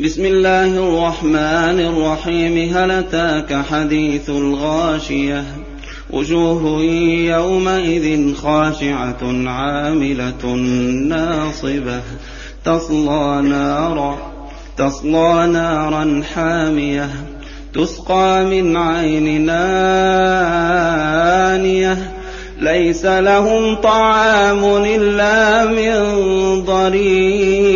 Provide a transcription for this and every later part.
بسم الله الرحمن الرحيم هل أتاك حديث الغاشية وجوه يومئذ خاشعة عاملة ناصبة تصلى نارا تصلى نارا حامية تسقى من عين نانية ليس لهم طعام إلا من ضريع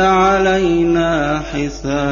علينا حسابهم.